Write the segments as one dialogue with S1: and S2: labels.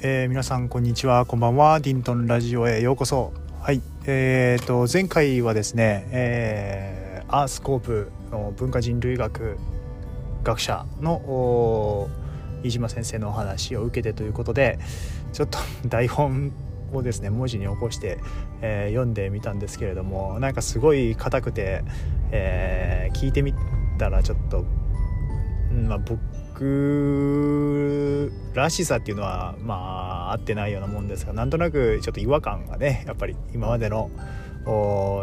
S1: えー皆さんこんにちはこんばんはディントンラジオへようこそ。はいえー、と前回はですね、えーアースコープの文化人類学学者の飯島先生のお話を受けてということでちょっと 台本をですね文字に起こして、えー読んでみたんですけれどもなんかすごい硬くて、えー聞いてみたらちょっと、うんまあ、僕らしさっていうのはまあ合ってないようなもんですがなんとなくちょっと違和感がねやっぱり今までの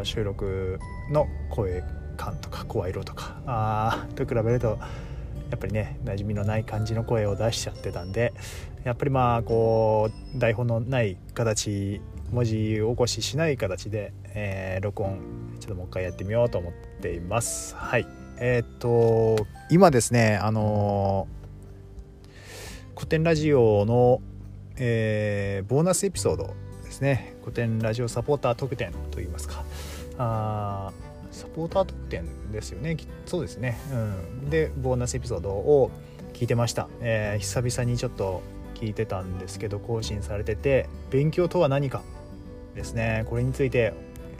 S1: 収録の声感とか声色とかあと比べるとやっぱりね馴染みのない感じの声を出しちゃってたんでやっぱりまあこう台本のない形文字起こししない形で、えー録音ちょっともう一回やってみようと思っています。はい。えーっと今ですねあのー古典ラジオの、えーボーナスエピソードですね。古典ラジオサポーター特典といいますか。あサポーター特典ですよね。そうですね、うん、でボーナスエピソードを聞いてました、えー久々にちょっと聞いてたんですけど更新されてて勉強とは何かですね。これについて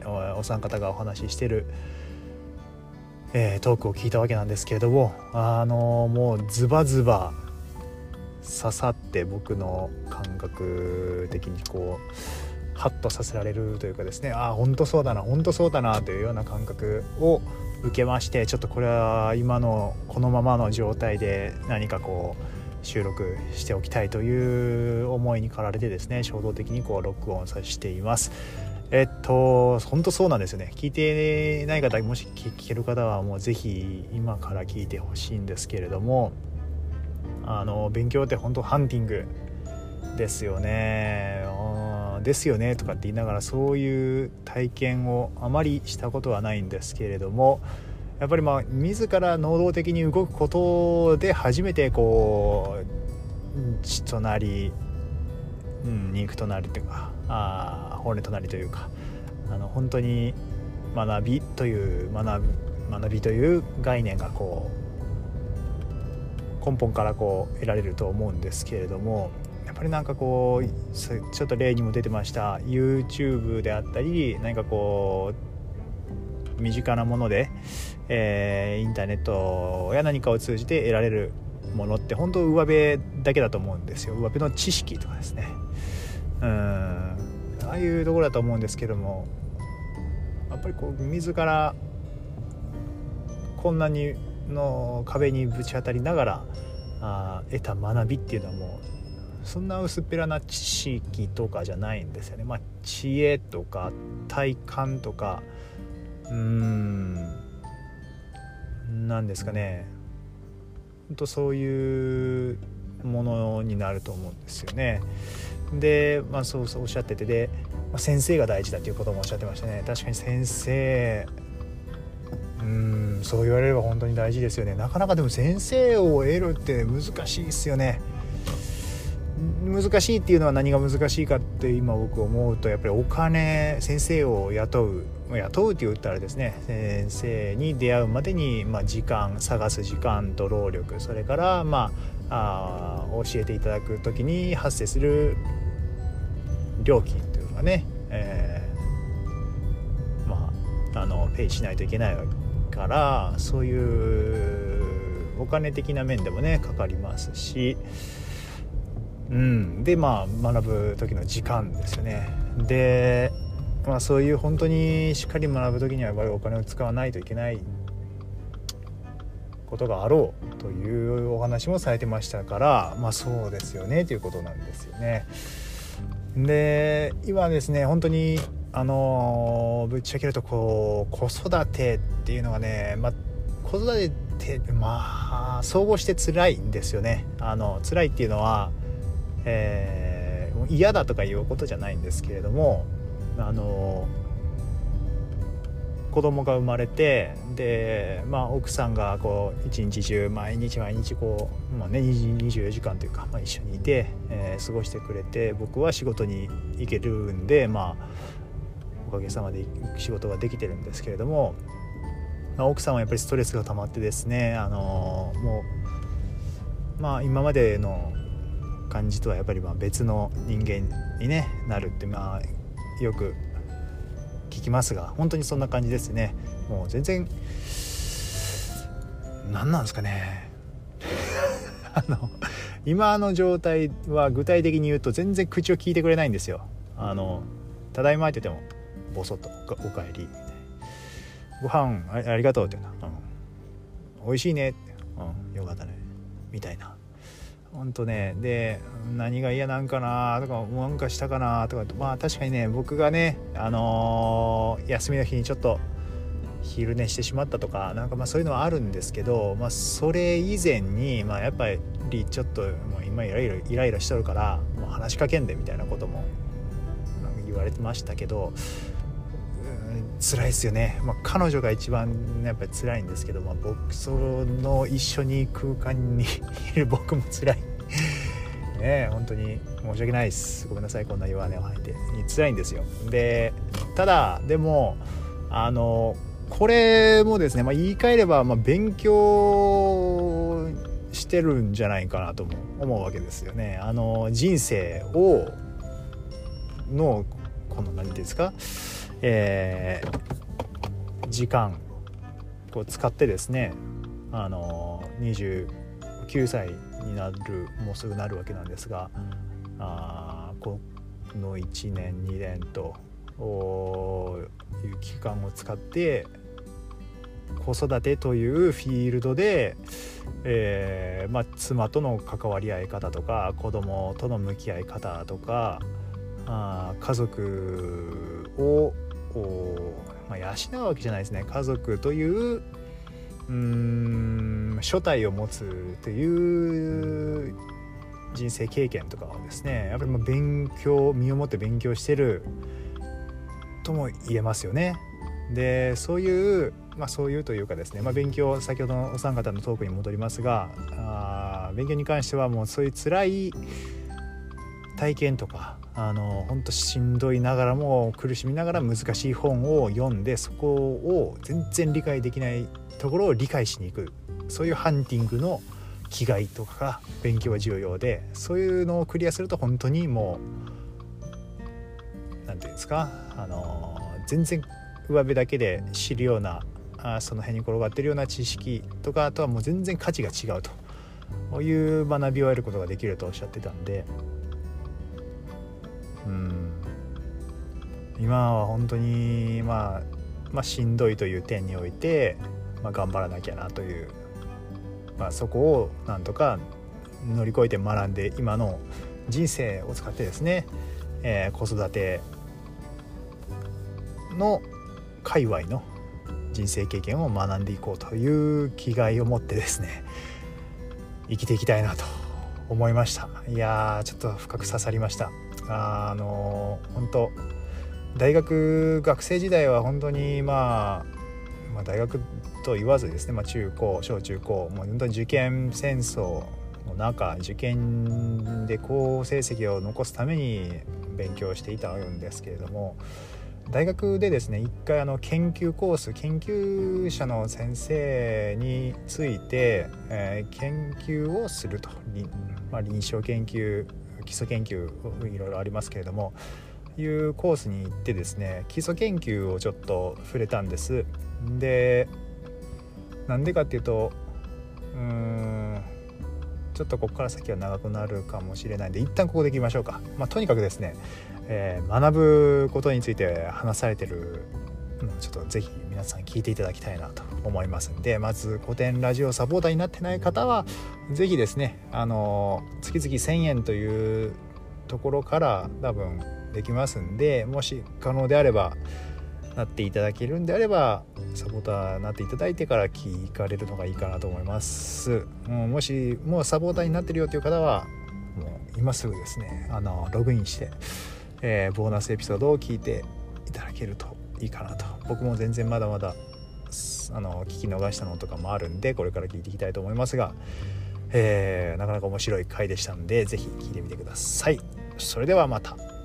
S1: おお三方がお話ししてる、えートークを聞いたわけなんですけれどもあのもうズバズバ刺さって僕の感覚的にこうハッとさせられるというかですねああほんとそうだなほんとそうだなというような感覚を受けましてちょっとこれは今のこのままの状態で何かこう収録しておきたいという思いに駆られてですね衝動的にこう録音させています。えっと本当そうなんですよね聞いてない方もし聞ける方はもうぜひ今から聞いてほしいんですけれどもあの勉強って本当ハンティングですよねですよねとかって言いながらそういう体験をあまりしたことはないんですけれどもやっぱりまあ自ら能動的に動くことで初めてこう血となり、うん、肉となりというかあ骨となりというかあの本当に学びという学び学びという概念がこう根本からこう得られると思うんですけれどもやっぱりなんかこうちょっと例にも出てました YouTube であったり何かこう身近なもので、えーインターネットや何かを通じて得られるものって本当上辺だけだと思うんですよ。上辺の知識とかですね。うん。ああいうところだと思うんですけどもやっぱりこう自らこんなにの壁にぶち当たりながらあ得た学びっていうのはもうそんな薄っぺらな知識とかじゃないんですよね。まあ、知恵とか体感とか。うーん。何ですかね本当そういうものになると思うんですよね。で、まあ、そうそうおっしゃっててで、まあ、先生が大事だということもおっしゃってましたね。確かに先生うんそう言われれば本当に大事ですよねなかなかでも先生を得るって難しいですよね難しいっていうのは何が難しいかって今僕思うとやっぱりお金先生を雇う雇うって言ったらですね。先生に出会うまでに、まあ、時間探す時間と労力それから、まあ、あ教えていただく時に発生する料金というのがね、えーまあ、あのペイしないといけないからそういうお金的な面でもねかかりますし、うん、でまあ学ぶ時の時間ですよね。で、まあ、そういう本当にしっかり学ぶ時にはやっぱりお金を使わないといけないことがあろうというお話もされてましたからまあそうですよねということなんですよね。で今ですね本当にあのぶっちゃけるとこう子育てっていうのがね、ま、子育てってまあ総合して辛いんですよね。あの辛いっていうのは、えー嫌だとかいうことじゃないんですけれどもあの子供が生まれてで、まあ、奥さんがこう一日中毎日毎日こう、まあね、24時間というか、まあ、一緒にいて、えー過ごしてくれて僕は仕事に行けるんでまあおかげさまで仕事ができてるんですけれども、まあ、奥さんはやっぱりストレスが溜まってですねあのもうまあ今までの感じとはやっぱりまあ別の人間に、ね、なるってまあよく聞きますが本当にそんな感じですね。もう全然何なんですかね。あの今の状態は具体的に言うと全然口を聞いてくれないんですよ。あのただいまって言ってもボソッと「おかえり」ご飯あありがとう」って言うな、うん「美味しいね」って「うん。よかったね」みたいな。ほんとねで何が嫌なんかなとかなんかしたかなとかまあ確かにね僕がねあのー、休みの日にちょっと昼寝してしまったとかなんかまあそういうのはあるんですけど、まあ、それ以前に、まあ、やっぱりちょっともう今イライライライラしとるからもう話しかけんでみたいなことも言われてましたけど辛いですよね、まあ、彼女が一番、ね、やっぱり辛いんですけど、まあ、僕その一緒に空間にいる僕も辛い。ね本当に申し訳ないです。ごめんなさいこんな弱音を吐いて。辛いんですよ。でただでもあのこれもですね、まあ、言い換えれば、まあ、勉強してるんじゃないかなとも思うわけですよね。あの人生をのこの何て言うんですか？えー、時間を使ってですねあの29歳になるもうすぐなるわけなんですがあこの1年2年という期間を使って子育てというフィールドで、えーまあ、妻との関わり合い方とか子供との向き合い方とかあ家族をこうまあ、養うわけじゃないですね家族といううん初体を持つという人生経験とかはですねやっぱりもう勉強身をもって勉強してるとも言えますよね。でそういうまあそういうというかですね、まあ、勉強先ほどのお三方のトークに戻りますがあ勉強に関してはもうそういう辛い体験とかあの本当しんどいながらも苦しみながら難しい本を読んでそこを全然理解できないところを理解しに行くそういうハンティングの気概とか勉強は重要でそういうのをクリアすると本当にもう何て言うんですかあの全然上辺だけで知るようなあその辺に転がってるような知識とかあとはもう全然価値が違うという学びを得ることができるとおっしゃってたんで。今は本当に、まあ、まあしんどいという点において、まあ、頑張らなきゃなという、まあ、そこをなんとか乗り越えて学んで今の人生を使ってですね、えー、子育ての界隈の人生経験を学んでいこうという気概を持ってですね生きていきたいなと思いました。いやーちょっと深く刺さりました。あの本当大学学生時代は本当に、まあ、まあ大学と言わずですね、まあ、中高小中高もう本当に受験戦争の中受験で好成績を残すために勉強していたんですけれども大学でですね一回あの研究コース研究者の先生について、えー、研究をすると、まあ、臨床研究基礎研究いろいろありますけれどもいうコースに行ってですね基礎研究をちょっと触れたんです。でなんでかっていうとうーんちょっとここから先は長くなるかもしれないんで一旦ここでいきましょうか、まあ、とにかくですね、えー、学ぶことについて話されてるのちょっと是非皆さん聞いていただきたいなと思いますんでまず古典ラジオサポーターになってない方は是非ですねあの月々1000円というところから多分できますんでもし可能であればなっていただけるんであればサポーターになっていただいてから聞かれるのがいいかなと思います、うん、もしもうサポーターになってるよという方はもう今すぐですねあのログインして、えー、ボーナスエピソードを聞いていただけるといいかなと。僕も全然まだまだあの聞き逃したのとかもあるんでこれから聞いていきたいと思いますが、えー、なかなか面白い回でしたので是非聞いてみてください。それではまた。